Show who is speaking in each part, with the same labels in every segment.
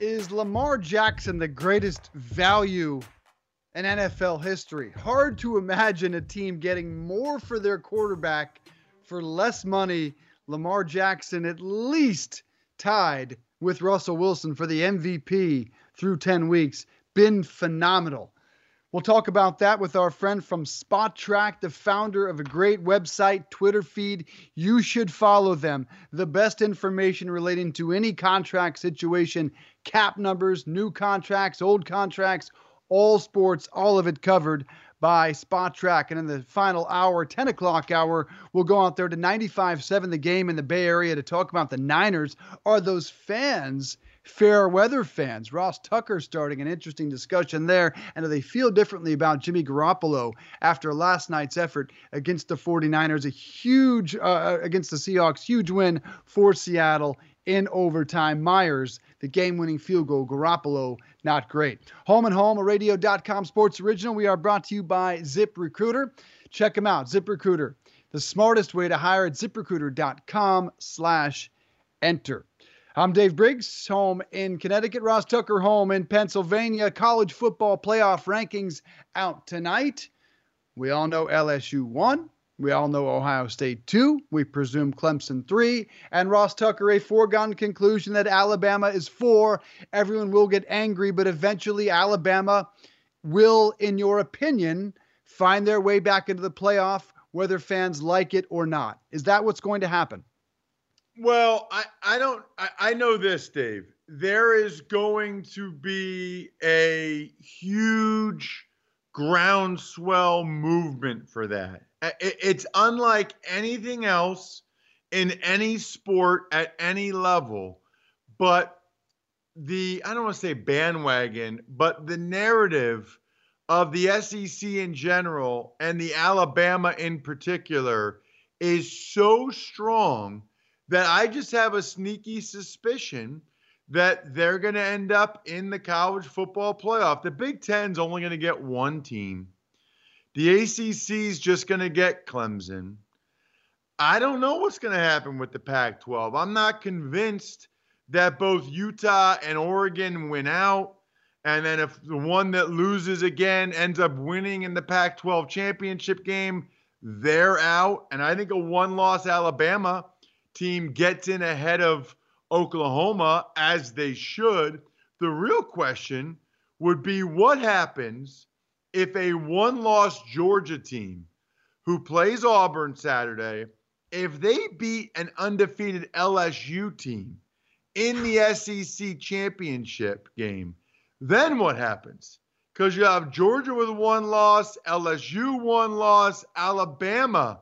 Speaker 1: Is Lamar Jackson the greatest value in NFL history? Hard to imagine a team getting more for their quarterback for less money. Lamar Jackson at least tied with Russell Wilson for the MVP through 10 weeks. Been phenomenal. We'll talk about that with our friend from Spotrac, the founder of a great website, Twitter feed. You should follow them. The best information relating to any contract situation, cap numbers, new contracts, old contracts, all sports, all of it covered by Spotrac. And in the final hour, 10 o'clock hour, we'll go out there to 95 7 the game in the Bay Area to talk about the Niners. Are those fans fair weather fans. Ross Tucker starting an interesting discussion there. And do they feel differently about Jimmy Garoppolo after last night's effort against the 49ers? A huge, uh, uh, against the Seahawks, huge win for Seattle in overtime. Myers, the game winning field goal. Garoppolo, not great. Home and Home, a radio.com sports original. We are brought to you by Zip Recruiter. Check them out, Zip Recruiter. The smartest way to hire at ziprecruiter.com slash enter. I'm Dave Briggs, home in Connecticut. Ross Tucker, home in Pennsylvania. College football playoff rankings out tonight. We all know LSU won. We all know Ohio State two. We presume Clemson three. And Ross Tucker, a foregone conclusion that Alabama is four. Everyone will get angry, but eventually Alabama will, in your opinion, find their way back into the playoff, whether fans like it or not. Is that what's going to happen?
Speaker 2: Well, I, I don't I, I know this, Dave. There is going to be a huge groundswell movement for that. Uh, it, it's unlike anything else in any sport at any level, but the I don't want to say bandwagon, but the narrative of the SEC in general and the Alabama in particular is so strong that I just have a sneaky suspicion that they're going to end up in the college football playoff. The Big Ten's only going to get one team. The ACC is just going to get Clemson. I don't know what's going to happen with the Pac 12. I'm not convinced that both Utah and Oregon win out. And then if the one that loses again ends up winning in the Pac 12 championship game, they're out. And I think a one loss Alabama team gets in ahead of Oklahoma as they should. The real question would be what happens if a one loss Georgia team who plays Auburn Saturday, if they beat an undefeated LSU team in the SEC championship game, then what happens? Because you have Georgia with one loss, LSU one loss, Alabama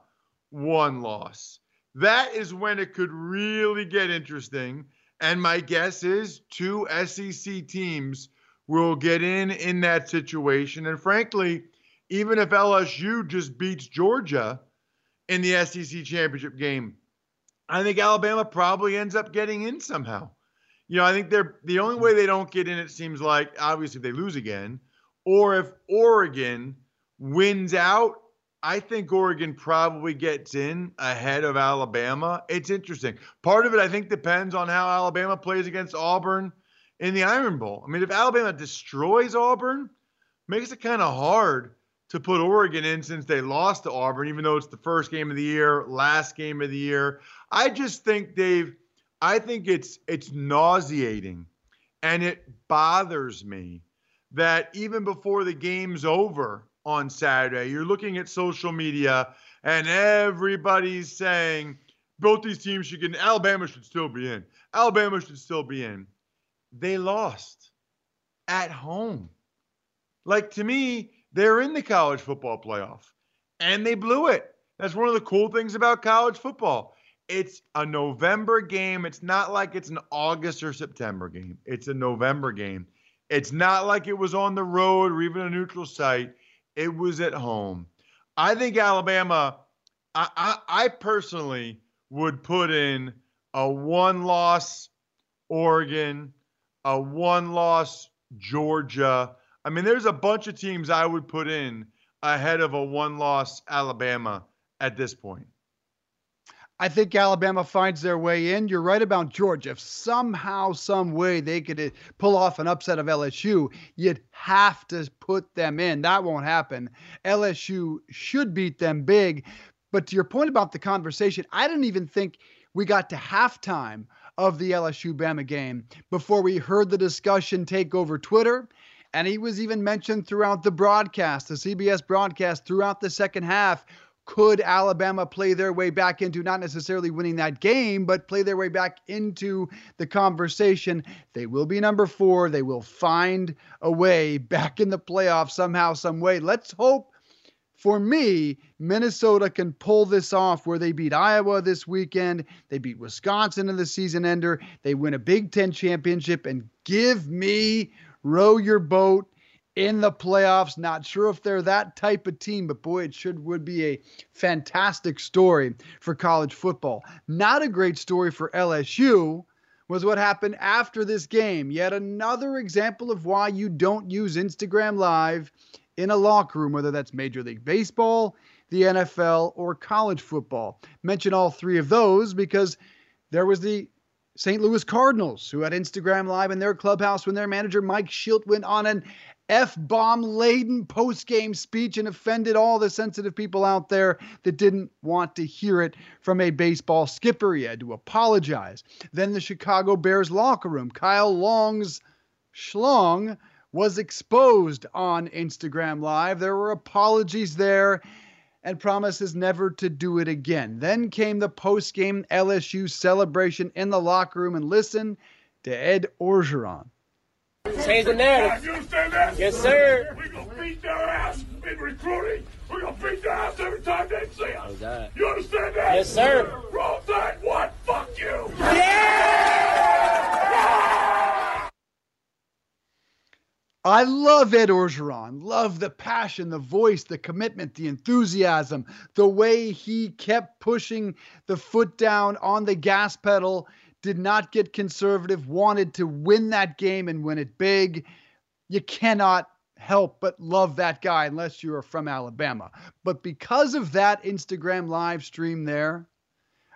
Speaker 2: one loss that is when it could really get interesting. And my guess is two SEC teams will get in in that situation. And frankly, even if LSU just beats Georgia in the SEC championship game, I think Alabama probably ends up getting in somehow. You know, I think they're the only way they don't get in, it seems like, obviously, if they lose again, or if Oregon wins out I think Oregon probably gets in ahead of Alabama. It's interesting. Part of it, I think, depends on how Alabama plays against Auburn in the Iron Bowl. I mean, if Alabama destroys Auburn, makes it kind of hard to put Oregon in since they lost to Auburn, even though it's the first game of the year, last game of the year. I just think, Dave, I think it's it's nauseating and it bothers me that even before the game's over on Saturday. You're looking at social media and everybody's saying both these teams should get in. Alabama should still be in. Alabama should still be in. They lost at home. Like to me, they're in the college football playoff and they blew it. That's one of the cool things about college football. It's a November game. It's not like it's an August or September game. It's a November game. It's not like it was on the road or even a neutral site. It was at home. I think Alabama, I, I, I personally would put in a one loss Oregon, a one loss Georgia. I mean, there's a bunch of teams I would put in ahead of a one loss Alabama at this point.
Speaker 1: I think Alabama finds their way in. You're right about Georgia. If somehow, some way they could uh, pull off an upset of LSU, you'd have to put them in. That won't happen. LSU should beat them big. But to your point about the conversation, I didn't even think we got to halftime of the LSU Bama game before we heard the discussion take over Twitter. And he was even mentioned throughout the broadcast, the CBS broadcast throughout the second half could Alabama play their way back into not necessarily winning that game, but play their way back into the conversation? They will be number four. They will find a way back in the playoffs somehow, some way. Let's hope. For me, Minnesota can pull this off where they beat Iowa this weekend. They beat Wisconsin in the season ender. They win a Big Ten championship and give me row your boat in the playoffs. Not sure if they're that type of team, but boy, it should would be a fantastic story for college football. Not a great story for LSU was what happened after this game. Yet another example of why you don't use Instagram Live in a locker room, whether that's Major League Baseball, the NFL, or college football. Mention all three of those because there was the St. Louis Cardinals, who had Instagram Live in their clubhouse when their manager Mike Shildt went on an F bomb laden post game speech and offended all the sensitive people out there that didn't want to hear it from a baseball skipper. He had to apologize. Then the Chicago Bears locker room, Kyle Long's schlong was exposed on Instagram Live. There were apologies there and promises never to do it again. Then came the post game LSU celebration in the locker room and listen to Ed Orgeron.
Speaker 3: Change the narrative.
Speaker 4: You understand that?
Speaker 3: Yes, sir.
Speaker 4: We're gonna beat their ass in recruiting. We're gonna beat their ass every time they see us.
Speaker 3: Oh, God.
Speaker 4: You understand that?
Speaker 3: Yes, sir.
Speaker 4: Roll Tide, what? Fuck you.
Speaker 1: I love Ed Orgeron. Love the passion, the voice, the commitment, the enthusiasm, the way he kept pushing the foot down on the gas pedal, did not get conservative, wanted to win that game and win it big. You cannot help but love that guy unless you are from Alabama. But because of that Instagram live stream there,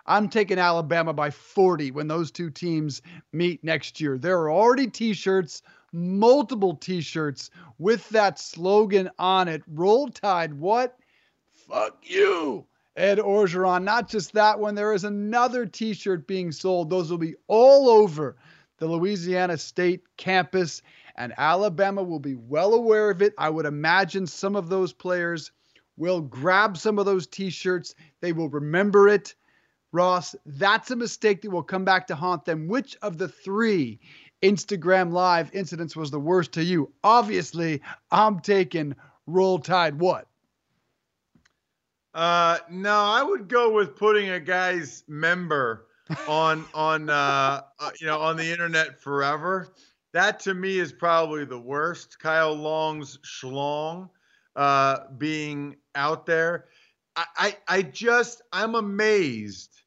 Speaker 1: I'm taking Alabama by 40 when those two teams meet next year. There are already t shirts multiple t-shirts with that slogan on it. Roll Tide, what? Fuck you. Ed Orgeron. Not just that one, there is another t shirt being sold. Those will be all over the Louisiana State campus, and Alabama will be well aware of it. I would imagine some of those players will grab some of those t shirts, they will remember it. Ross, that's a mistake that will come back to haunt them. Which of the three Instagram Live incidents was the worst to you? Obviously, I'm taking Roll Tide. What?
Speaker 2: Uh, no, I would go with putting a guy's member on on uh, uh, you know on the internet forever. That to me is probably the worst. Kyle Long's schlong uh, being out there. I, I I just I'm amazed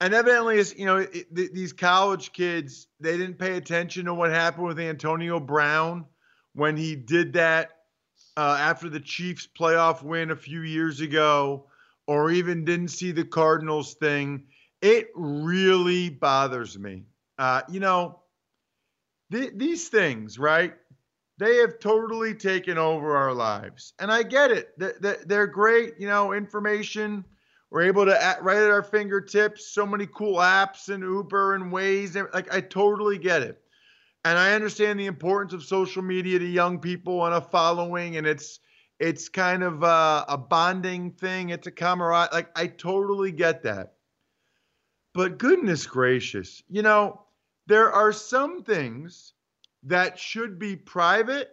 Speaker 2: and evidently, is you know it, th- these college kids they didn't pay attention to what happened with Antonio Brown when he did that uh, after the Chiefs playoff win a few years ago, or even didn't see the Cardinals thing. It really bothers me. Uh, you know, th- these things, right? They have totally taken over our lives, and I get it. Th- they're great, you know, information we're able to at, right at our fingertips. So many cool apps and Uber and Waze. And, like I totally get it, and I understand the importance of social media to young people and a following, and it's it's kind of a, a bonding thing. It's a camaraderie. Like I totally get that. But goodness gracious, you know, there are some things that should be private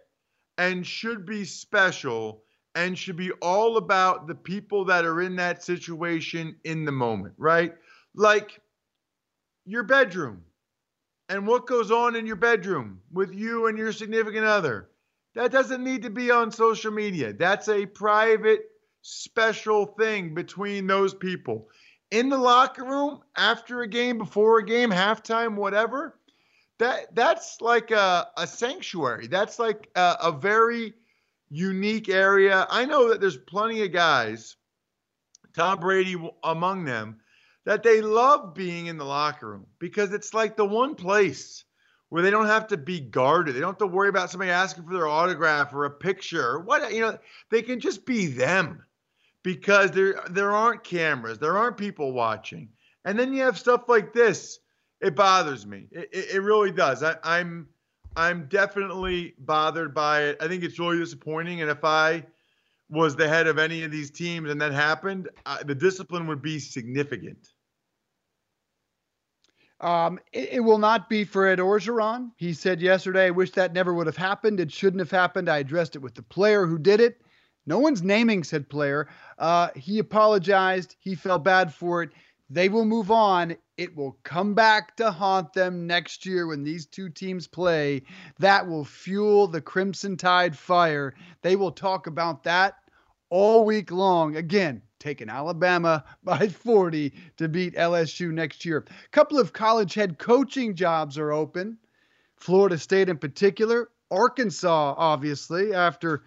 Speaker 2: and should be special and should be all about the people that are in that situation in the moment, right? Like your bedroom. and what goes on in your bedroom with you and your significant other. That doesn't need to be on social media. That's a private, special thing between those people. In the locker room, after a game, before a game, halftime, whatever, that that's like a, a sanctuary. That's like a, a very unique area. I know that there's plenty of guys, Tom Brady among them, that they love being in the locker room because it's like the one place where they don't have to be guarded. They don't have to worry about somebody asking for their autograph or a picture or what you know, they can just be them because there there aren't cameras, there aren't people watching. And then you have stuff like this. It bothers me. It, it, it really does. I, I'm I'm definitely bothered by it. I think it's really disappointing. And if I was the head of any of these teams and that happened, the discipline would be significant.
Speaker 1: Um, it, it, will not be for Ed Orgeron. He said yesterday, I wish that never would have happened. It shouldn't have happened. I addressed it with the player who did it. No one's naming said player. Uh, he apologized. He felt bad for it. They will move on. It will come back to haunt them next year when these two teams play. That will fuel the Crimson Tide fire. They will talk about that all week long. Again, taking Alabama by 40 to beat LSU next year. A couple of college head coaching jobs are open. Florida State in particular, Arkansas, obviously, after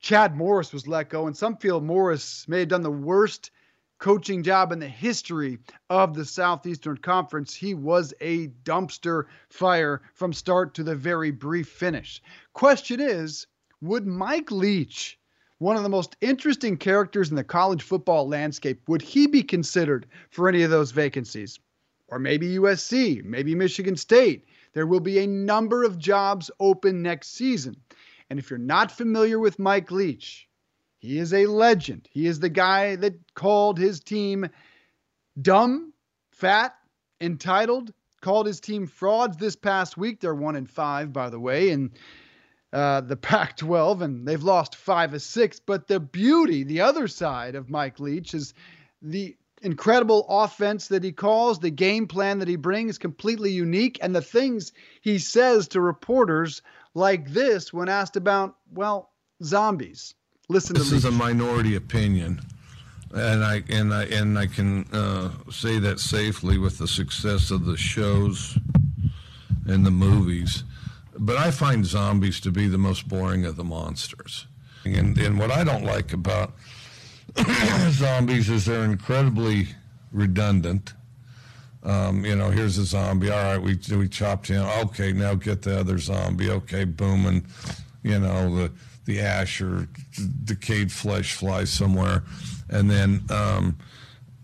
Speaker 1: Chad Morris was let go. And some feel Morris may have done the worst coaching job in the history of the Southeastern Conference. He was a dumpster fire from start to the very brief finish. Question is, would Mike Leach one of the most interesting characters in the college football landscape. Would he be considered for any of those vacancies? Or maybe USC, maybe Michigan State. There will be a number of jobs open next season. And if you're not familiar with Mike Leach, he is a legend. He is the guy that called his team dumb, fat, entitled, called his team frauds this past week. They're one in five, by the way. And uh, the Pac 12, and they've lost five of six. But the beauty, the other side of Mike Leach, is the incredible offense that he calls, the game plan that he brings, completely unique, and the things he says to reporters like this when asked about, well, zombies. Listen
Speaker 5: this
Speaker 1: to
Speaker 5: This is a minority opinion. And I and I and I can uh, say that safely with the success of the shows and the movies but I find zombies to be the most boring of the monsters. And, and what I don't like about zombies is they're incredibly redundant. Um, you know, here's a zombie. All right, we we chopped him. Okay, now get the other zombie. Okay, boom, and you know the the ash or decayed flesh flies somewhere, and then um,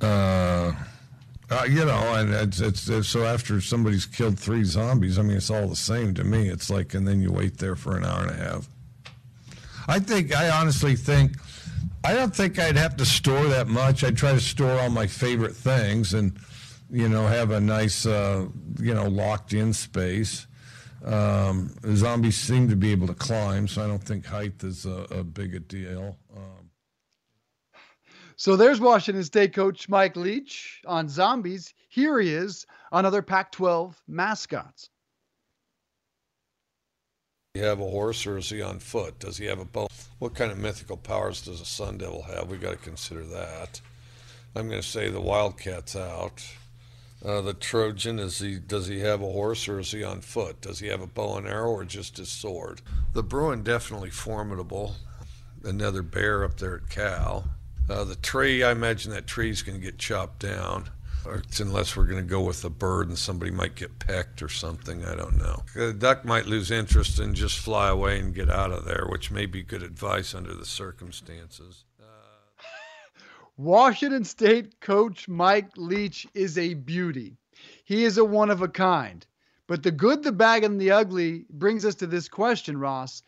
Speaker 5: uh, uh, you know, and it's, it's, it's, so after somebody's killed three zombies, I mean, it's all the same to me. It's like, and then you wait there for an hour and a half. I think, I honestly think, I don't think I'd have to store that much. I'd try to store all my favorite things and, you know, have a nice, uh, you know, locked in space. Um, zombies seem to be able to climb, so I don't think height is a, a big a deal. Um,
Speaker 1: so there's Washington State coach Mike Leach on zombies. Here he is on other Pac 12 mascots.
Speaker 5: Does he have a horse or is he on foot? Does he have a bow? What kind of mythical powers does a Sun Devil have? We got to consider that. I'm going to say the Wildcat's out. Uh, the Trojan is he? Does he have a horse or is he on foot? Does he have a bow and arrow or just his sword? The Bruin definitely formidable. Another bear up there at Cal. Uh, the tree, I imagine that tree's going to get chopped down. unless we're going to go with a bird and somebody might get pecked or something. I don't know. The duck might lose interest and just fly away and get out of there, which may be good advice under the circumstances.
Speaker 1: Washington State coach Mike Leach is a beauty. He is a one of a kind. But the good, the bad, and the ugly brings us to this question, Ross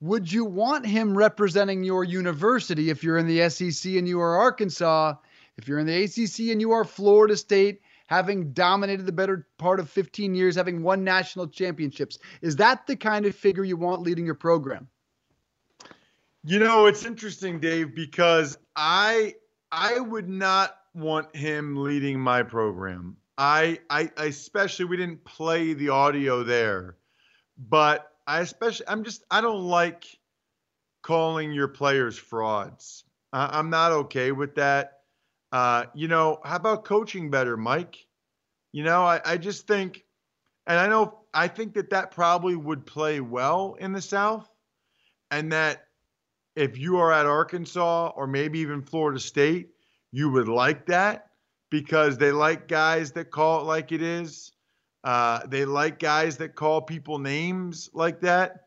Speaker 1: would you want him representing your university if you're in the SEC and you are Arkansas? If you're in the ACC and you are Florida State, having dominated the better part of 15 years, having won national championships, is that the kind of figure you want leading your program?
Speaker 2: You know, it's interesting, Dave, because I I would not want him leading my program. I, I, I especially we didn't play the audio there, but I especially I'm just I don't like calling your players frauds. I, I'm not okay with that. Uh, you know, how about coaching better, Mike? You know, I, I just think, and I know I think that that probably would play well in the South, and that if you are at Arkansas or maybe even Florida State, you would like that because they like guys that call it like it is. Uh, they like guys that call people names like that.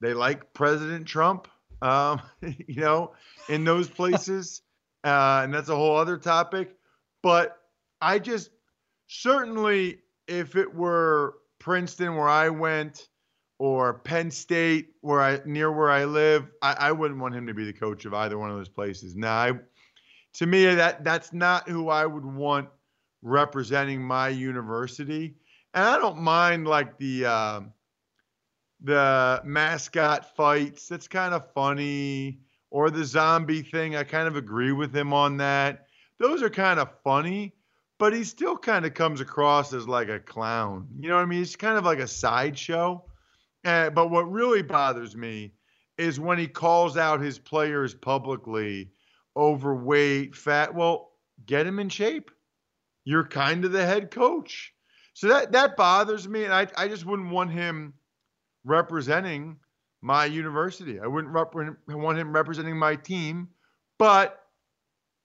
Speaker 2: They like President Trump, um, you know, in those places. Uh, and that's a whole other topic. But I just certainly, if it were Princeton where I went, or Penn State where I near where I live, I, I wouldn't want him to be the coach of either one of those places. Now, I, to me, that that's not who I would want representing my university. And I don't mind like the uh, the mascot fights. That's kind of funny. Or the zombie thing. I kind of agree with him on that. Those are kind of funny, but he still kind of comes across as like a clown. You know what I mean? It's kind of like a sideshow. Uh, but what really bothers me is when he calls out his players publicly overweight, fat. Well, get him in shape. You're kind of the head coach. So that that bothers me, and I I just wouldn't want him representing my university. I wouldn't rep- want him representing my team, but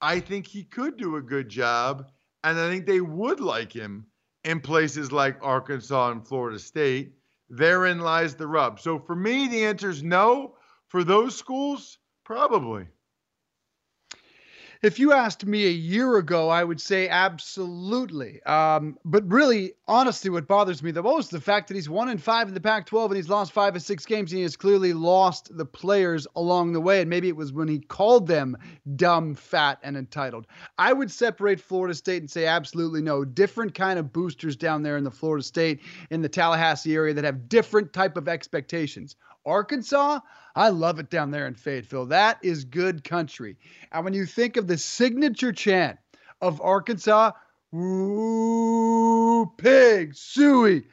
Speaker 2: I think he could do a good job, and I think they would like him in places like Arkansas and Florida State. Therein lies the rub. So for me, the answer is no. For those schools, probably.
Speaker 1: If you asked me a year ago, I would say absolutely. Um, but really, honestly, what bothers me the most is the fact that he's one in five in the Pac-12 and he's lost five or six games, and he has clearly lost the players along the way. And maybe it was when he called them dumb, fat, and entitled. I would separate Florida State and say absolutely no. Different kind of boosters down there in the Florida State, in the Tallahassee area that have different type of expectations. Arkansas, I love it down there in Fayetteville. That is good country. And when you think of the signature chant of Arkansas, Woo, pig, Sooie,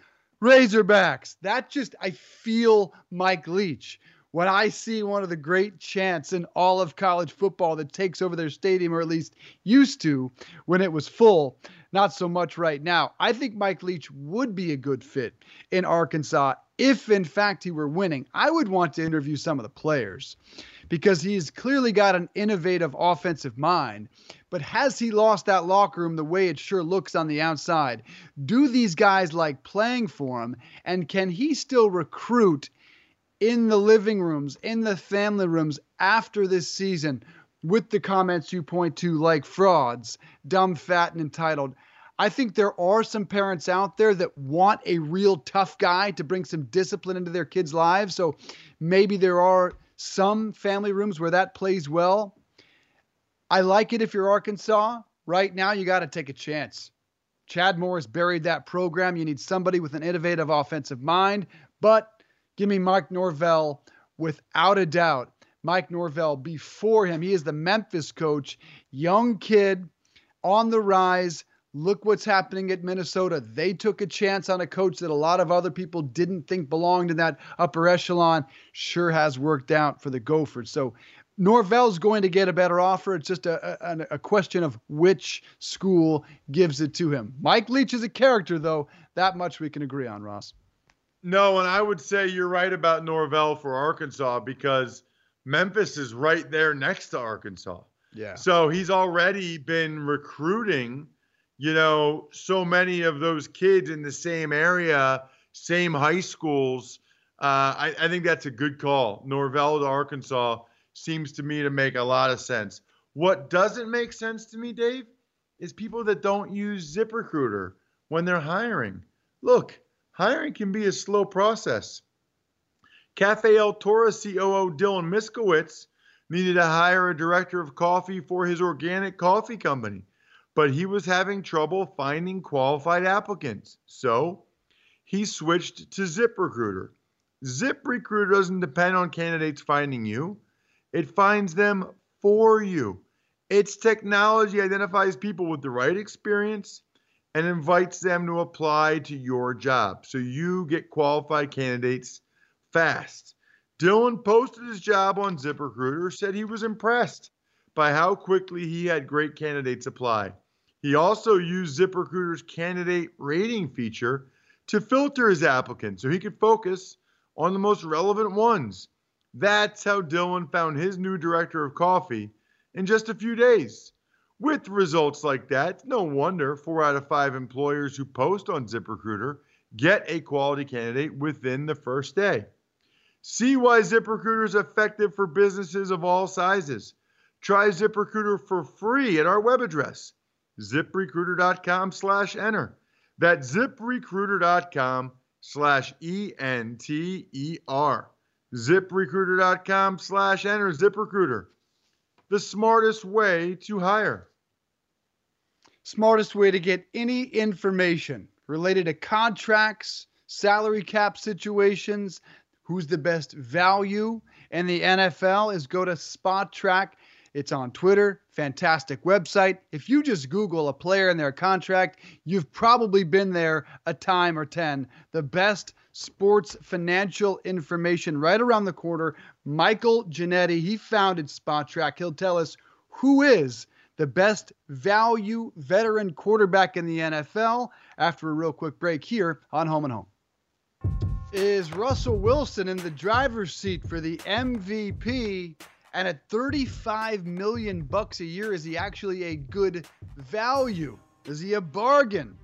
Speaker 1: Razorbacks. That just, I feel Mike Leach. When I see one of the great chants in all of college football that takes over their stadium, or at least used to when it was full, not so much right now. I think Mike Leach would be a good fit in Arkansas if, in fact, he were winning. I would want to interview some of the players because he's clearly got an innovative offensive mind. But has he lost that locker room the way it sure looks on the outside? Do these guys like playing for him? And can he still recruit in the living rooms, in the family rooms after this season with the comments you point to, like frauds, dumb, fat, and entitled. I think there are some parents out there that want a real tough guy to bring some discipline into their kids' lives. So maybe there are some family rooms where that plays well. I like it if you're Arkansas. Right now, you got to take a chance. Chad Morris buried that program. You need somebody with an innovative offensive mind. But give me Mike Norvell without a doubt Mike Norvell before him. He is the Memphis coach, young kid on the rise. Look what's happening at Minnesota. They took a chance on a coach that a lot of other people didn't think belonged in that upper echelon. Sure has worked out for the Gophers. So Norvell's going to get a better offer. It's just a, a, a, question of which school gives it to him. Mike Leach is a character, though. That much we can agree on, Ross.
Speaker 2: No, and I would say you're right about Norvell for Arkansas because Memphis is right there next to Arkansas.
Speaker 1: Yeah.
Speaker 2: So he's already been recruiting, you know, so many of those kids in the same area, same high schools. Uh, I, I think that's a good call. Norvell to Arkansas seems to me to make a lot of sense. What doesn't make sense to me, Dave, is people that don't use ZipRecruiter when they're hiring. Look, hiring can be a slow process. Cafe El Toro COO Dylan Miskowitz needed to hire a director of coffee for his organic coffee company, but he was having trouble finding qualified applicants. So he switched to ZipRecruiter. ZipRecruiter doesn't depend on candidates finding you, it finds them for you. Its technology identifies people with the right experience, and invites them to apply to your job so you get qualified candidates fast. Dylan posted his job on ZipRecruiter, said he was impressed by how quickly he had great candidates apply. He also used ZipRecruiter's candidate rating feature to filter his applicants so he could focus on the most relevant ones. That's how Dylan found his new director of coffee in just a few days. With results like that, no wonder four out of five employers who post on ZipRecruiter get a quality candidate within the first day. See why ZipRecruiter is effective for businesses of all sizes. Try ZipRecruiter for free at our web address, ziprecruiter.com slash enter. That's ziprecruiter.com slash E-N-T-E-R. ziprecruiter.com slash enter. ZipRecruiter, the smartest way to hire.
Speaker 1: Smartest way to get any information related to contracts, salary cap situations, who's the best value in the NFL is go to Spotrac. It's on Twitter, fantastic website. If you just Google a player and their contract, you've probably been there a time or 10. The best sports financial information right around the corner. Michael Ginnitti, he founded Spotrac. He'll tell us who is the best value veteran quarterback in the NFL after a real quick break here on Home and Home. Is Russell Wilson in the driver's seat for the MVP? And at 35 million bucks a year, is he actually a good value? Is he a bargain?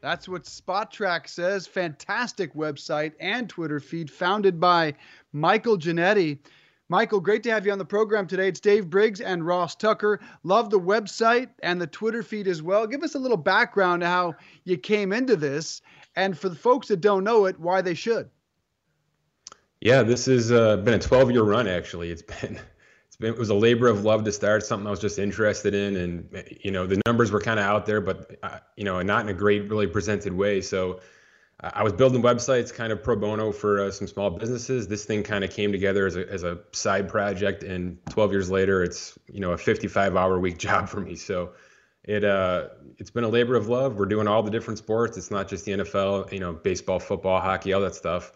Speaker 1: That's what Spotrac says. Fantastic website and Twitter feed founded by Michael Ginnitti. Michael, great to have you on the program today. It's Dave Briggs and Ross Tucker. Love the website and the Twitter feed as well. Give us a little background to how you came into this, and for the folks that don't know it, why they should.
Speaker 6: Yeah, this has uh, been a 12 year run. Actually, it's been it was a labor of love to start. Something I was just interested in, and you know the numbers were kind of out there, but uh, you know not in a great, really presented way. So uh, I was building websites kind of pro bono for uh, some small businesses. This thing kind of came together as a as a side project, and 12 years later, it's you know a 55 hour week job for me. So it uh it's been a labor of love. We're doing all the different sports. It's not just the NFL, you know, baseball, football, hockey, all that stuff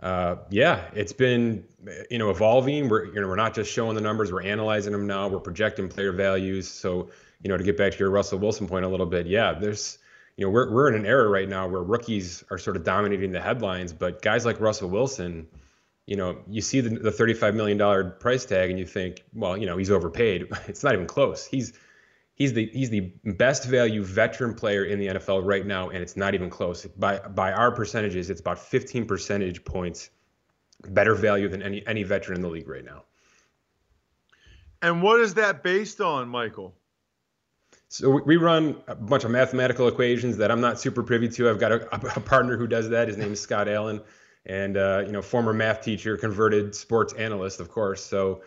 Speaker 6: uh, yeah, it's been you know evolving. We're you know we're not just showing the numbers, we're analyzing them now. We're projecting player values. So you know to get back to your Russell Wilson point a little bit, yeah, there's you know we're we're in an era right now where rookies are sort of dominating the headlines, but guys like Russell Wilson, you know, you see the, the 35 million dollar price tag and you think, well, you know, he's overpaid. It's not even close. He's he's the he's the best value veteran player in the NFL right now, and it's not even close. By by our percentages, it's about 15 percentage points better value than any any veteran in the league right now.
Speaker 2: And what is that based on, Michael?
Speaker 6: So we run a bunch of mathematical equations that I'm not super privy to. I've got a, a partner who does that. His name is Scott Allen, and uh, you know, former math teacher, converted sports analyst, of course. So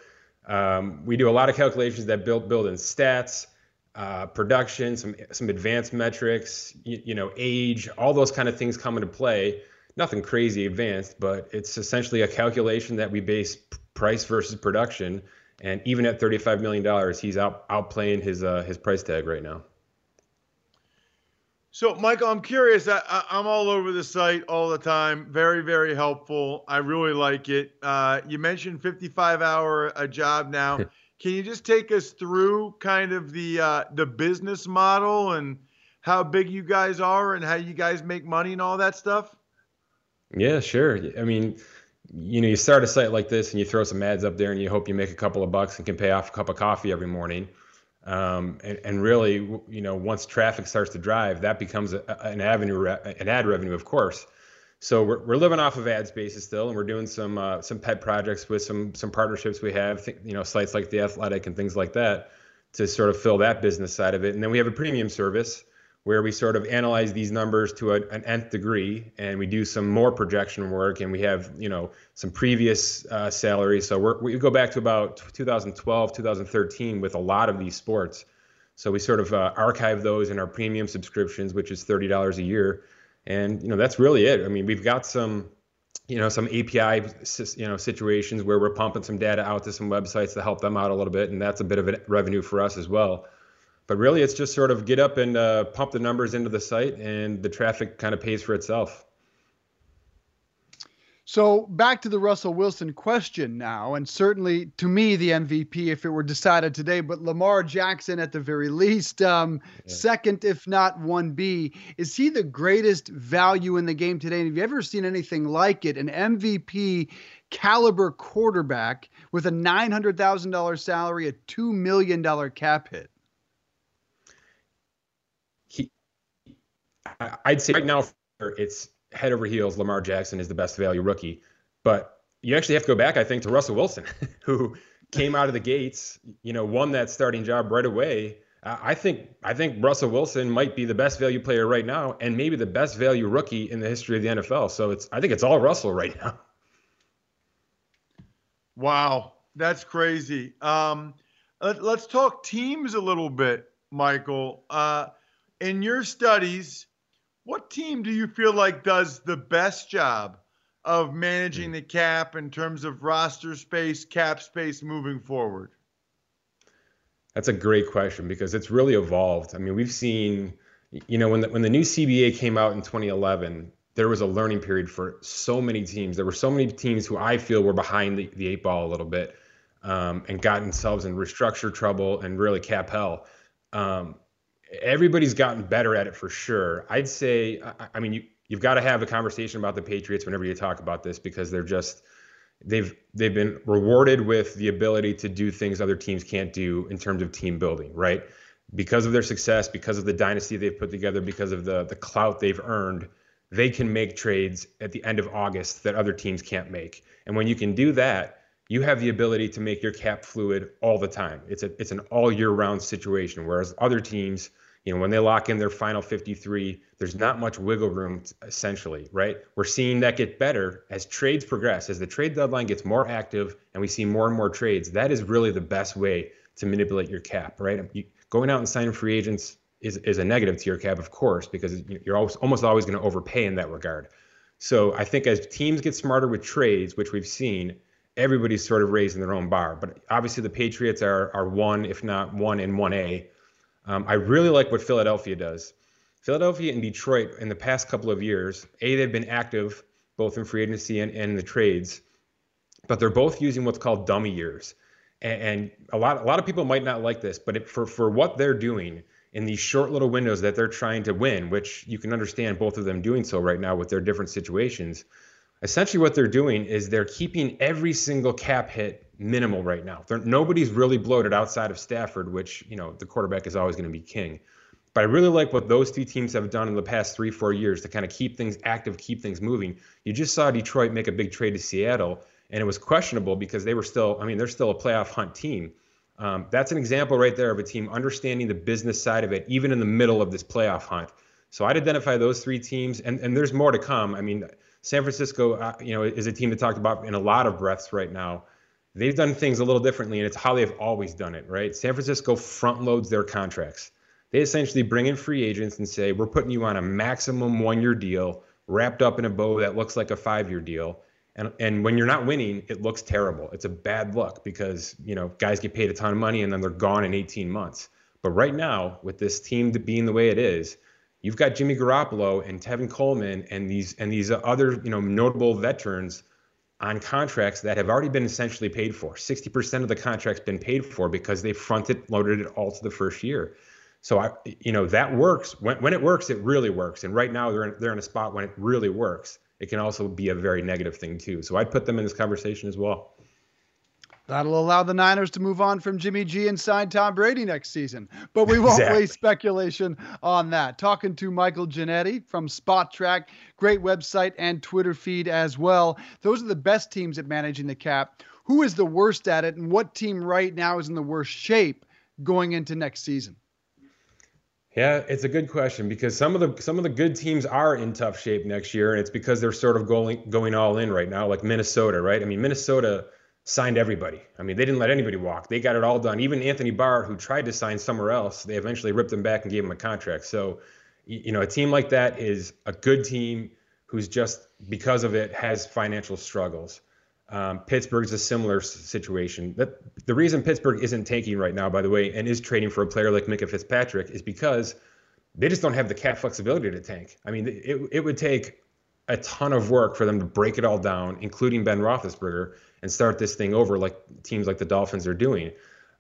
Speaker 6: um, we do a lot of calculations that build build in stats, uh, production, some some advanced metrics, you, you, know, age, all those kind of things come into play. Nothing crazy advanced, but it's essentially a calculation that we base price versus production. And even at $35 million, he's out outplaying his uh, his price tag right now.
Speaker 2: So, Michael, I'm curious. I, am all over the site all the time. Very, very helpful. I really like it. Uh, you mentioned 55 hour a job now. Can you just take us through kind of the uh, the business model and how big you guys are and how you guys make money and all that stuff?
Speaker 6: Yeah, sure. I mean, you know, you start a site like this and you throw some ads up there and you hope you make a couple of bucks and can pay off a cup of coffee every morning. Um, and, and, really, you know, once traffic starts to drive, that becomes a, an avenue, an ad revenue, of course. So we're, we're living off of ad spaces still, and we're doing some uh, some pet projects with some some partnerships we have, you know, sites like the Athletic and things like that, to sort of fill that business side of it. And then we have a premium service where we sort of analyze these numbers to a, an nth degree, and we do some more projection work, and we have you know some previous uh, salaries. So we we go back to about 2012, 2013 with a lot of these sports. So we sort of uh, archive those in our premium subscriptions, which is thirty dollars a year and you know that's really it. I mean, we've got some you know some API you know situations where we're pumping some data out to some websites to help them out a little bit, and that's a bit of a revenue for us as well. but really, it's just sort of get up and uh, pump the numbers into the site, and the traffic kind of pays for itself.
Speaker 1: So back to the Russell Wilson question now, and certainly to me the MVP if it were decided today, but Lamar Jackson at the very least, um, yeah. second if not one B. Is he the greatest value in the game today? And have you ever seen anything like it? An MVP caliber quarterback with a nine hundred thousand dollars salary, a two million dollar cap hit.
Speaker 6: He, I'd say right now it's head over heels, Lamar Jackson is the best value rookie. But you actually have to go back, I think, to Russell Wilson, who came out of the gates, you know, won that starting job right away. I think I think Russell Wilson might be the best value player right now, and maybe the best value rookie in the history of the NFL. So it's I think it's all Russell right now.
Speaker 2: Wow, that's crazy. Um, let, us talk teams a little bit, Michael. Uh, in your studies, what team do you feel like does the best job of managing the cap in terms of roster space, cap space moving forward?
Speaker 6: That's a great question because it's really evolved. I mean, we've seen, you know, when the, when the new CBA came out in 2011, there was a learning period for so many teams. There were so many teams who I feel were behind the, the eight ball a little bit um, and got themselves in restructure trouble and really cap hell. Um, everybody's gotten better at it for sure. I'd say, I, I mean, you you've got to have a conversation about the Patriots whenever you talk about this because they're just they've they've been rewarded with the ability to do things other teams can't do in terms of team building, right? Because of their success, because of the dynasty they've put together, because of the the clout they've earned, they can make trades at the end of August that other teams can't make. And when you can do that, you have the ability to make your cap fluid all the time. It's a it's an all year round situation. Whereas other teams, you know, when they lock in their final 53, there's not much wiggle room essentially, right? We're seeing that get better as trades progress, as the trade deadline gets more active and we see more and more trades. That is really the best way to manipulate your cap, right? Um, you, going out and signing free agents is, is a negative to your cap, of course, because you're always, almost always going to overpay in that regard. So I think as teams get smarter with trades, which we've seen, everybody's sort of raising their own bar. But obviously, the Patriots are are one, if not one in one A. Um, I really like what Philadelphia does. Philadelphia and Detroit in the past couple of years, a they've been active both in free agency and, and the trades, but they're both using what's called dummy years. And, and a lot a lot of people might not like this, but it, for for what they're doing in these short little windows that they're trying to win, which you can understand both of them doing so right now with their different situations essentially what they're doing is they're keeping every single cap hit minimal right now. They're, nobody's really bloated outside of Stafford, which you know the quarterback is always going to be king. But I really like what those two teams have done in the past three, four years to kind of keep things active, keep things moving. You just saw Detroit make a big trade to Seattle, and it was questionable because they were still, I mean, they're still a playoff hunt team. Um, that's an example right there of a team understanding the business side of it, even in the middle of this playoff hunt. So I'd identify those three teams, and, and there's more to come. I mean, San Francisco, uh, you know, is a team that talked about in a lot of breaths right now. They've done things a little differently, and it's how they've always done it, right? San Francisco front loads their contracts. They essentially bring in free agents and say, "We're putting you on a maximum one-year deal, wrapped up in a bow that looks like a five-year deal." And and when you're not winning, it looks terrible. It's a bad look because you know guys get paid a ton of money and then they're gone in 18 months. But right now, with this team being the way it is, You've got Jimmy Garoppolo and Tevin Coleman and these and these other you know notable veterans on contracts that have already been essentially paid for. 60% of the contract's been paid for because they fronted loaded it all to the first year. So I you know that works. When when it works, it really works. And right now they're in, they're in a spot when it really works. It can also be a very negative thing too. So I'd put them in this conversation as well.
Speaker 1: That'll allow the Niners to move on from Jimmy G and sign Tom Brady next season. But we won't exactly. waste speculation on that. Talking to Michael Ginnitti from Spotrac, great website and Twitter feed as well. Those are the best teams at managing the cap. Who is the worst at it, and what team right now is in the worst shape going into next season?
Speaker 6: Yeah, it's a good question because some of the some of the good teams are in tough shape next year, and it's because they're sort of going going all in right now, like Minnesota, right? I mean, Minnesota signed everybody. I mean, they didn't let anybody walk. They got it all done. Even Anthony Barr, who tried to sign somewhere else, they eventually ripped him back and gave him a contract. So, you know, a team like that is a good team who's just because of it has financial struggles. Um, Pittsburgh's a similar situation. That the reason Pittsburgh isn't tanking right now, by the way, and is trading for a player like Minkah Fitzpatrick is because they just don't have the cap flexibility to tank. I mean, it, it would take a ton of work for them to break it all down, including Ben Roethlisberger, and start this thing over like teams like the Dolphins are doing.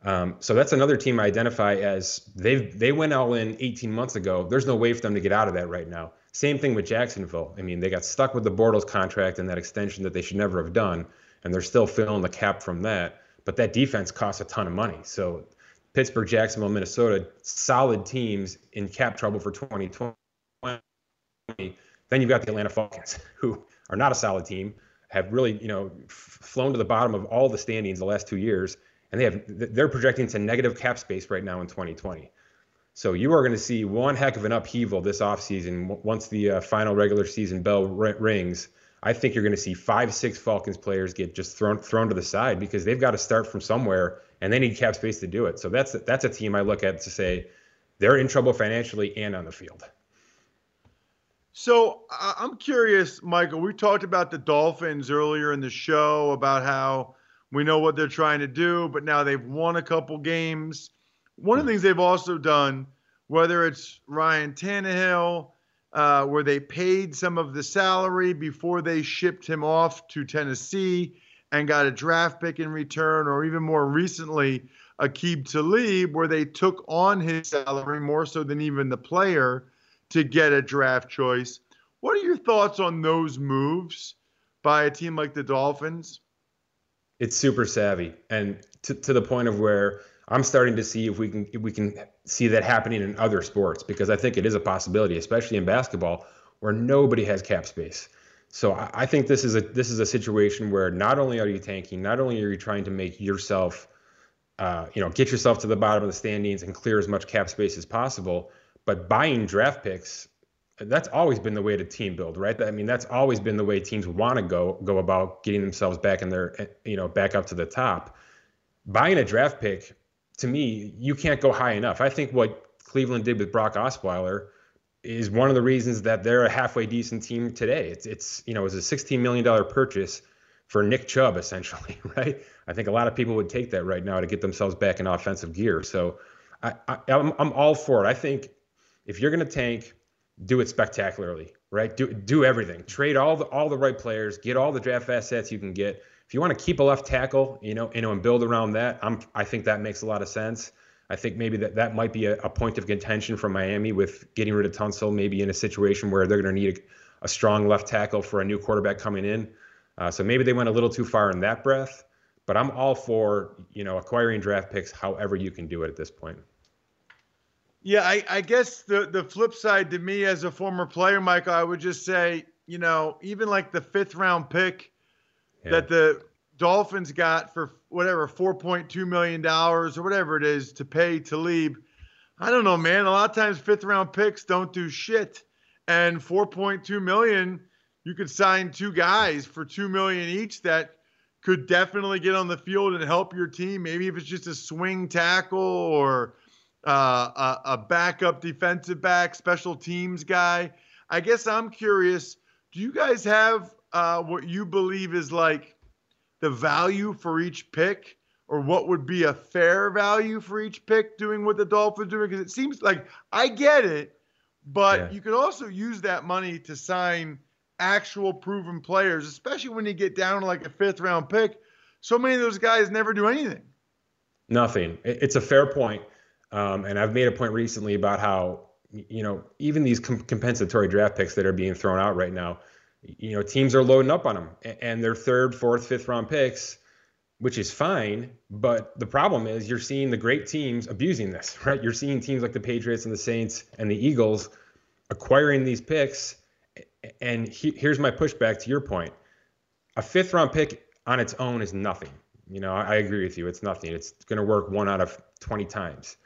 Speaker 6: Um, so that's another team I identify as they they went all in 18 months ago. There's no way for them to get out of that right now. Same thing with Jacksonville. I mean, they got stuck with the Bortles contract and that extension that they should never have done, and they're still filling the cap from that. But that defense costs a ton of money. So Pittsburgh, Jacksonville, Minnesota, solid teams in cap trouble for 2020. Then you've got the Atlanta Falcons, who are not a solid team, have really, you know, flown to the bottom of all the standings the last two years, and they have they're projecting to negative cap space right now in 2020. So you are going to see one heck of an upheaval this offseason once the uh, final regular season bell r- rings. I think you're going to see five, six Falcons players get just thrown thrown to the side because they've got to start from somewhere and they need cap space to do it. So that's that's a team I look at to say they're in trouble financially and on the field.
Speaker 2: So I'm curious, Michael. We talked about the Dolphins earlier in the show about how we know what they're trying to do, but now they've won a couple games. One of the things they've also done, whether it's Ryan Tannehill, uh, where they paid some of the salary before they shipped him off to Tennessee and got a draft pick in return, or even more recently, Aqib Talib, where they took on his salary more so than even the player to get a draft choice. What are your thoughts on those moves by a team like the Dolphins?
Speaker 6: It's super savvy, and to, to the point of where I'm starting to see if we can if we can see that happening in other sports because I think it is a possibility, especially in basketball where nobody has cap space. So I, I think this is a this is a situation where not only are you tanking, not only are you trying to make yourself, uh, you know, get yourself to the bottom of the standings and clear as much cap space as possible, but buying draft picks, that's always been the way to team build, right? I mean, that's always been the way teams want to go go about getting themselves back in their, you know, back up to the top. Buying a draft pick, to me, you can't go high enough. I think what Cleveland did with Brock Osweiler is one of the reasons that they're a halfway decent team today. It's it's you know, it's a $16 million purchase for Nick Chubb, essentially, right? I think a lot of people would take that right now to get themselves back in offensive gear. So I, I I'm, I'm all for it. I think if you're going to tank, do it spectacularly, right? Do do everything. Trade all the all the right players, get all the draft assets you can get. If you want to keep a left tackle, you know, you know, and build around that, I'm I think that makes a lot of sense. I think maybe that that might be a, a point of contention for Miami with getting rid of Tunsil, maybe in a situation where they're going to need a, a, strong left tackle for a new quarterback coming in. Uh, so maybe they went a little too far in that breath. But I'm all for you know acquiring draft picks however you can do it at this point.
Speaker 2: Yeah, I, I guess the the flip side to me as a former player, Michael, I would just say, you know, even like the fifth round pick yeah. that the Dolphins got for whatever four point two million dollars or whatever it is to pay Talib. I don't know, man. A lot of times fifth round picks don't do shit, and four point two million, you could sign two guys for two million each that could definitely get on the field and help your team. Maybe if it's just a swing tackle or uh, a, a backup defensive back, special teams guy. I guess I'm curious. Do you guys have uh, what you believe is like the value for each pick, or what would be a fair value for each pick doing what the Dolphins doing? Because it seems like I get it, but yeah. you could also use that money to sign actual proven players, especially when you get down to like a fifth round pick. So many of those guys never do anything.
Speaker 6: Nothing. It's a fair point. Um, and I've made a point recently about how, you know, even these com- compensatory draft picks that are being thrown out right now, you know, teams are loading up on them and they're third, fourth, fifth round picks, which is fine. But the problem is you're seeing the great teams abusing this, right? You're seeing teams like the Patriots and the Saints and the Eagles acquiring these picks. And he, here's my pushback to your point a fifth round pick on its own is nothing. You know, I, I agree with you. It's nothing. It's going to work one out of 20 times.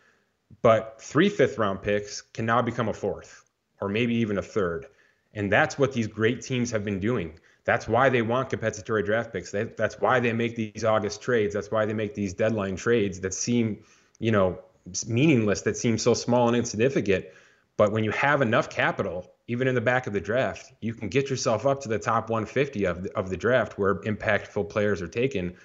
Speaker 6: But three fifth round picks can now become a fourth or maybe even a third. And that's what these great teams have been doing. That's why they want compensatory draft picks. that's why they make these August trades. That's why they make these deadline trades that seem, you know, meaningless, that seem so small and insignificant. But when you have enough capital even in the back of the draft, you can get yourself up to the top 150 of the, of the draft where impactful players are taken.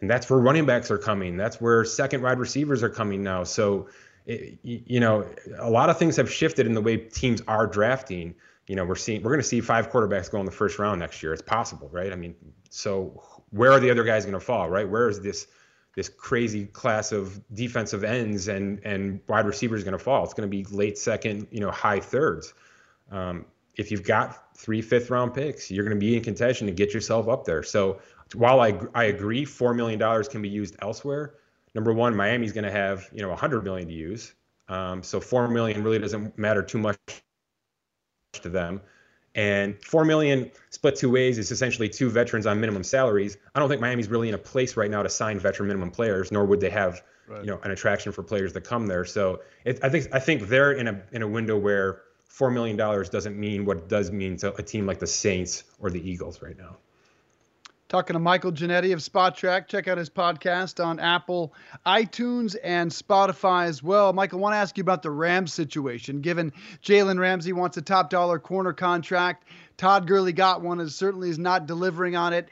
Speaker 6: And that's where running backs are coming. That's where second wide receivers are coming now. So, it, you know, a lot of things have shifted in the way teams are drafting. You know, we're seeing we're going to see five quarterbacks go in the first round next year. It's possible, right? I mean, so where are the other guys going to fall, right? Where is this this crazy class of defensive ends and and wide receivers going to fall? It's going to be late second, you know, high thirds. Um, if you've got three fifth round picks, you're going to be in contention to get yourself up there. So while I I agree four million dollars can be used elsewhere, number one, Miami's going to have you know hundred million to use. Um, so four million really doesn't matter too much to them. And four million split two ways is essentially two veterans on minimum salaries. I don't think Miami's really in a place right now to sign veteran minimum players, nor would they have right. you know an attraction for players that come there. So it, I think I think they're in a in a window where four million dollars doesn't mean what it does mean to a team like the Saints or the Eagles right now.
Speaker 1: Talking to Michael Ginnitti of Spotrac. Check out his podcast on Apple, iTunes, and Spotify as well. Michael, I want to ask you about the Rams situation. Given Jalen Ramsey wants a top dollar corner contract, Todd Gurley got one and certainly is not delivering on it.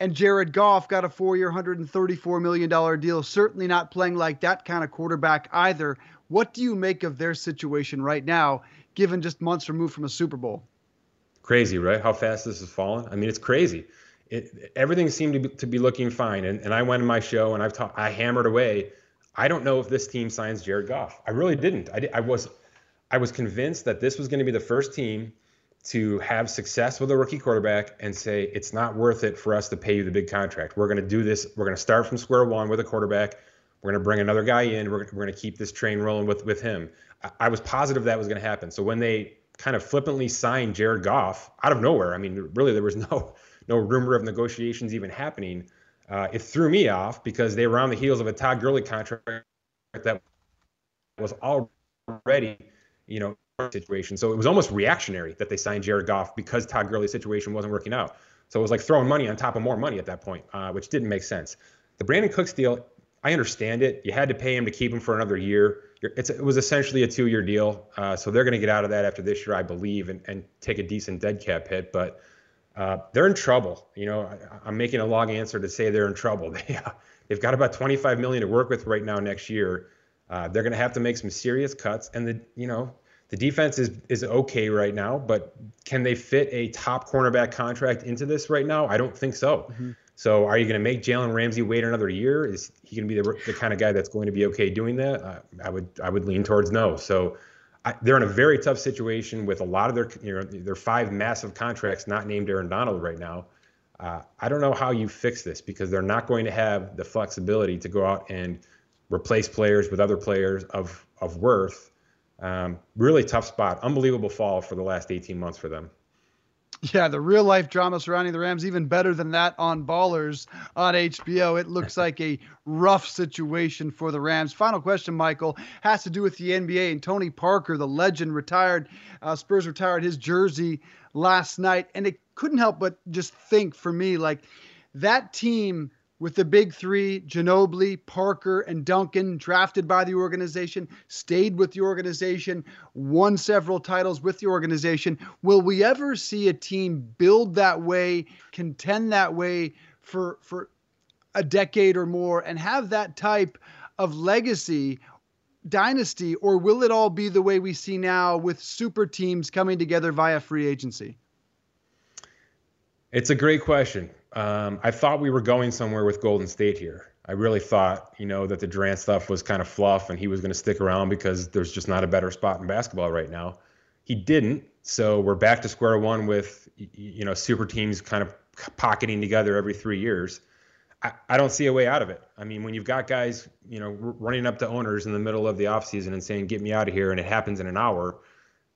Speaker 1: And Jared Goff got a four year, $134 million deal, certainly not playing like that kind of quarterback either. What do you make of their situation right now, given just months removed from a Super Bowl?
Speaker 6: Crazy, right? How fast this has fallen. I mean, it's crazy it, everything seemed to be, to be looking fine. And, and I went in my show and I've ta- I hammered away. I don't know if this team signs Jared Goff. I really didn't. I, I was I was convinced that this was going to be the first team to have success with a rookie quarterback and say it's not worth it for us to pay you the big contract. We're going to do this. We're going to start from square one with a quarterback. We're going to bring another guy in. We're, we're going to keep this train rolling with with him. I, I was positive that was going to happen. So when they kind of flippantly signed Jared Goff out of nowhere, I mean, really there was no no rumor of negotiations even happening. Uh, it threw me off because they were on the heels of a Todd Gurley contract that was already, you know, situation. So it was almost reactionary that they signed Jared Goff because Todd Gurley's situation wasn't working out. So it was like throwing money on top of more money at that point, uh, which didn't make sense. The Brandin Cooks deal, I understand it. You had to pay him to keep him for another year. it was essentially a two-year deal, uh, so they're going to get out of that after this year, I believe, and, and take a decent dead cap hit. But uh, they're in trouble. You know, I, am making a long answer to say they're in trouble. They, uh, they've got about 25 million to work with right now next year. Uh, they're going to have to make some serious cuts, and the you know the defense is is okay right now, but can they fit a top cornerback contract into this right now? I don't think so. Mm-hmm. So, are you going to make Jalen Ramsey wait another year? Is he going to be the, the kind of guy that's going to be okay doing that? Uh, I would I would lean towards no. So, I, they're in a very tough situation with a lot of their you know their five massive contracts not named Aaron Donald right now. Uh, I don't know how you fix this because they're not going to have the flexibility to go out and replace players with other players of of worth. Um, really tough spot. Unbelievable fall for the last 18 months for them.
Speaker 1: Yeah, the real life drama surrounding the Rams, even better than that on Ballers on HBO. It looks like a rough situation for the Rams. Final question, Michael, has to do with the NBA and Tony Parker, the legend, retired. Uh, Spurs retired his jersey last night. And it couldn't help but just think for me, like that team with the big three Ginobili, Parker, and Duncan, drafted by the organization, stayed with the organization, won several titles with the organization. Will we ever see a team build that way, contend that way for for a decade or more, and have that type of legacy? Dynasty, or will it all be the way we see now with super teams coming together via free agency?
Speaker 6: It's a great question um, I thought we were going somewhere with Golden State here. I really thought, you know, that the Durant stuff was kind of fluff and he was going to stick around because there's just not a better spot in basketball right now. He didn't. So we're back to square one with, you know, super teams kind of pocketing together every three years. I, I don't see a way out of it. I mean, when you've got guys, you know, running up to owners in the middle of the offseason and saying, get me out of here, and it happens in an hour,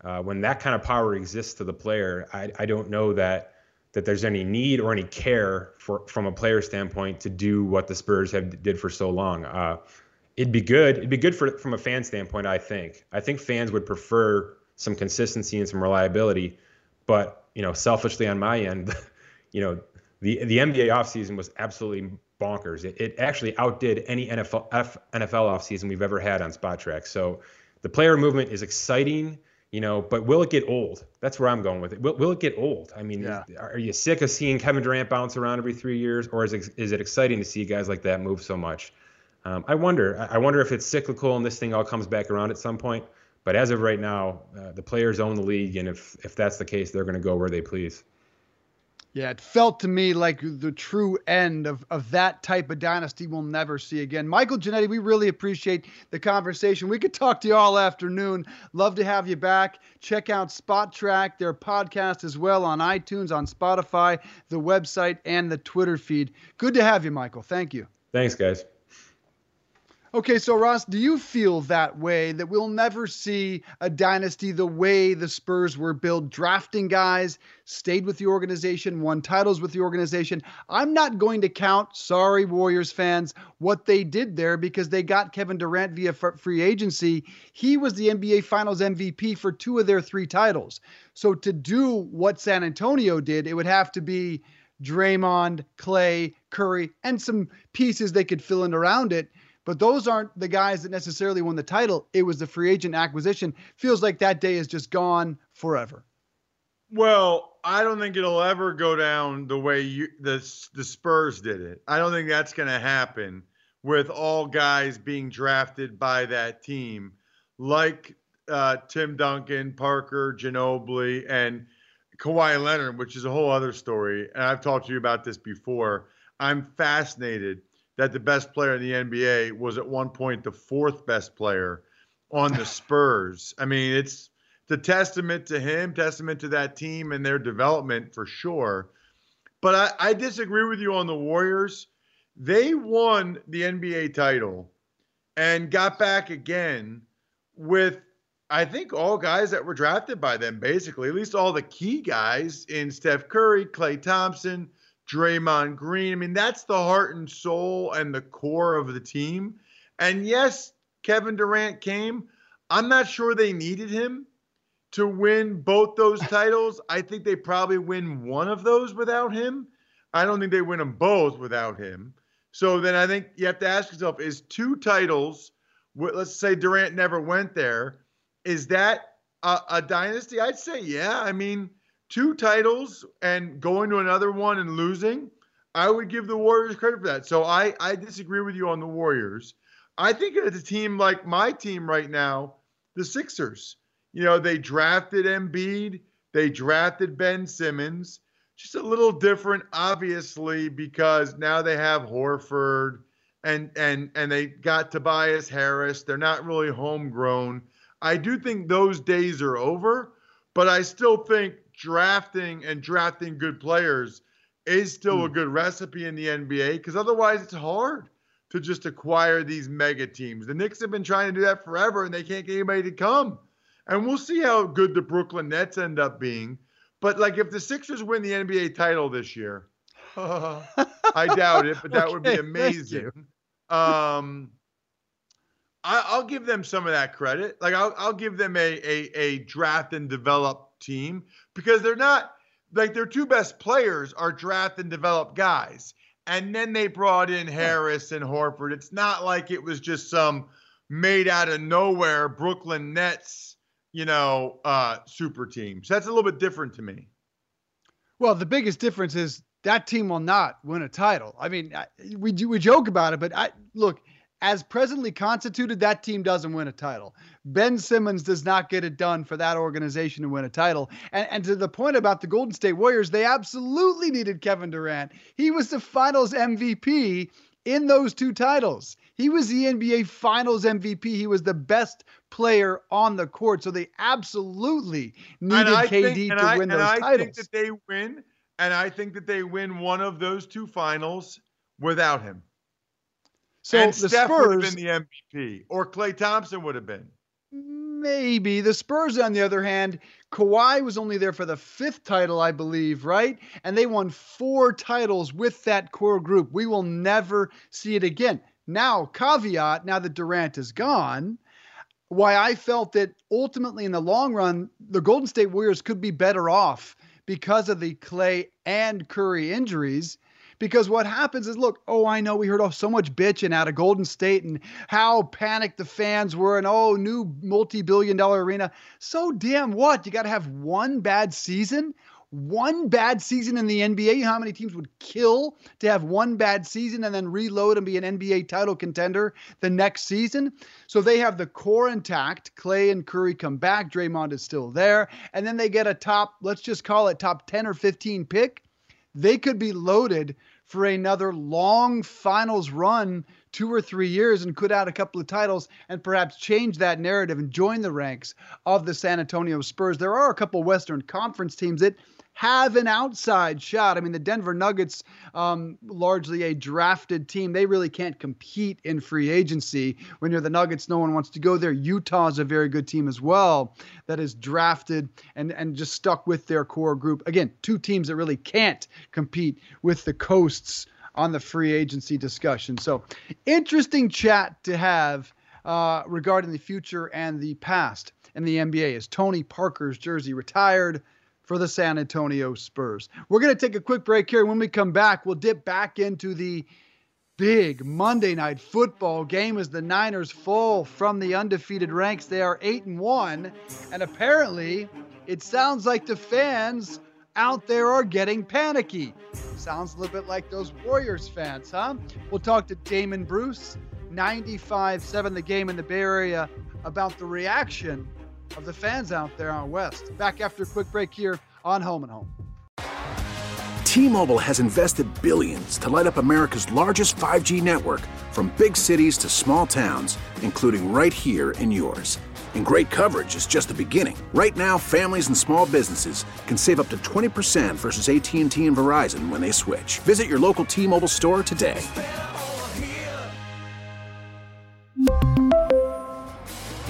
Speaker 6: uh, when that kind of power exists to the player, I, I don't know that that there's any need or any care for from a player standpoint to do what the Spurs have did for so long. Uh, it'd be good. It'd be good for from a fan standpoint. I think. I think fans would prefer some consistency and some reliability. But you know, selfishly on my end, you know, the the NBA offseason was absolutely bonkers. It, it actually outdid any NFL F, NFL offseason we've ever had on Spotrac. So the player movement is exciting You know, but will it get old? That's where I'm going with it. Will, will it get old? I mean,
Speaker 1: Yeah.
Speaker 6: is- are you sick of seeing Kevin Durant bounce around every three years, or is it, is it exciting to see guys like that move so much? Um, I wonder. I wonder if it's cyclical and this thing all comes back around at some point. But as of right now, uh, the players own the league, and if if that's the case, they're going to go where they please.
Speaker 1: Yeah, it felt to me like the true end of, of that type of dynasty we'll never see again. Michael Ginnitti, we really appreciate the conversation. We could talk to you all afternoon. Love to have you back. Check out Spotrac, their podcast as well on iTunes, on Spotify, the website, and the Twitter feed. Good to have you, Michael. Thank you.
Speaker 6: Thanks, guys.
Speaker 1: Okay, so Ross, do you feel that way that we'll never see a dynasty the way the Spurs were built, drafting guys, stayed with the organization, won titles with the organization? I'm not going to count, sorry, Warriors fans, what they did there because they got Kevin Durant via free agency. He was the NBA Finals MVP for two of their three titles. So to do what San Antonio did, it would have to be Draymond, Klay, Curry, and some pieces they could fill in around it but those aren't the guys that necessarily won the title. It was the free agent acquisition. Feels like that day is just gone forever.
Speaker 2: Well, I don't think it'll ever go down the way you the the Spurs did it. I don't think that's going to happen with all guys being drafted by that team, like uh, Tim Duncan, Parker, Ginobili, and Kawhi Leonard, which is a whole other story. And I've talked to you about this before. I'm fascinated that the best player in the NBA was at one point the fourth best player on the Spurs. I mean, it's the testament to him, testament to that team and their development for sure. But I, I disagree with you on the Warriors. They won the NBA title and got back again with, I think, all guys that were drafted by them, basically, at least all the key guys in Steph Curry, Klay Thompson, Draymond Green. I mean, that's the heart and soul and the core of the team. And yes, Kevin Durant came. I'm not sure they needed him to win both those titles. I think they probably win one of those without him. I don't think they win them both without him. So then I think you have to ask yourself is two titles, let's say Durant never went there, is that a, a dynasty? I'd say, yeah. I mean, two titles and going to another one and losing, I would give the Warriors credit for that. So I, I disagree with you on the Warriors. I think it's a team like my team right now, the Sixers. You know, they drafted Embiid, they drafted Ben Simmons. Just a little different, obviously, because now they have Horford and and and they got Tobias Harris. They're not really homegrown. I do think those days are over, but I still think drafting and drafting good players is still a good recipe in the NBA because otherwise it's hard to just acquire these mega teams. The Knicks have been trying to do that forever and they can't get anybody to come. And we'll see how good the Brooklyn Nets end up being. But like if the Sixers win the NBA title this year, I doubt it, but that would be amazing. Um I, I'll give them some of that credit. Like I'll, I'll give them a, a a draft and develop team because they're not like their two best players are draft and develop guys. And then they brought in Harris and Horford. It's not like it was just some made out of nowhere Brooklyn Nets, you know, uh, super team. So that's a little bit different to me.
Speaker 1: Well, the biggest difference is that team will not win a title. I mean, I- we we joke about it, but I look as presently constituted, that team doesn't win a title. Ben Simmons does not get it done for that organization to win a title. And, and to the point about the Golden State Warriors, they absolutely needed Kevin Durant. He was the Finals MVP in those two titles. He was the NBA Finals MVP. He was the best player on the court. So they absolutely needed
Speaker 2: I
Speaker 1: KD
Speaker 2: think, and
Speaker 1: to
Speaker 2: I,
Speaker 1: win
Speaker 2: and
Speaker 1: those
Speaker 2: I
Speaker 1: titles.
Speaker 2: think that they win, and I think that they win one of those two finals without him.
Speaker 1: So
Speaker 2: and
Speaker 1: the
Speaker 2: Steph would have been the MVP, or Klay Thompson would have been.
Speaker 1: maybe. The Spurs, on the other hand, Kawhi was only there for the fifth title, I believe, right? And they won four titles with that core group. We will never see it again. Now, caveat, now that Durant is gone, why I felt that ultimately in the long run, the Golden State Warriors could be better off because of the Klay and Curry injuries. Because what happens is, look, oh, I know we heard off so much bitching out of Golden State and how panicked the fans were, and oh, new multi billion dollar arena. So damn what? You got to have one bad season? one bad season in the NBA, you know how many teams would kill to have one bad season and then reload and be an NBA title contender the next season? So they have the core intact. Klay and Curry come back. Draymond is still there. And then they get a top, let's just call it top 10 or 15 pick. They could be loaded for another long finals run two or three years and could add a couple of titles and perhaps change that narrative and join the ranks of the San Antonio Spurs. There are a couple Western Conference teams that have an outside shot. I mean, the Denver Nuggets, um, largely a drafted team, they really can't compete in free agency. When you're the Nuggets, no one wants to go there. Utah's a very good team as well that is drafted and, and just stuck with their core group. Again, two teams that really can't compete with the coasts on the free agency discussion. So, interesting chat to have uh, regarding the future and the past in the NBA. Is Tony Parker's jersey retired? For the San Antonio Spurs. We're going to take a quick break here. When we come back, we'll dip back into the big Monday night football game as the Niners fall from the undefeated ranks. They are 8 and 1, and apparently it sounds like the fans out there are getting panicky. Sounds a little bit like those Warriors fans, huh? We'll talk to Damon Bruce, 95 7 the game in the Bay Area, about the reaction of the fans out there on West. Back after a quick break here on Home and Home.
Speaker 7: T-Mobile has invested billions to light up America's largest 5G network from big cities to small towns, including right here in yours. And great coverage is just the beginning. Right now, families and small businesses can save up to 20% versus AT&T and Verizon when they switch. Visit your local T-Mobile store today.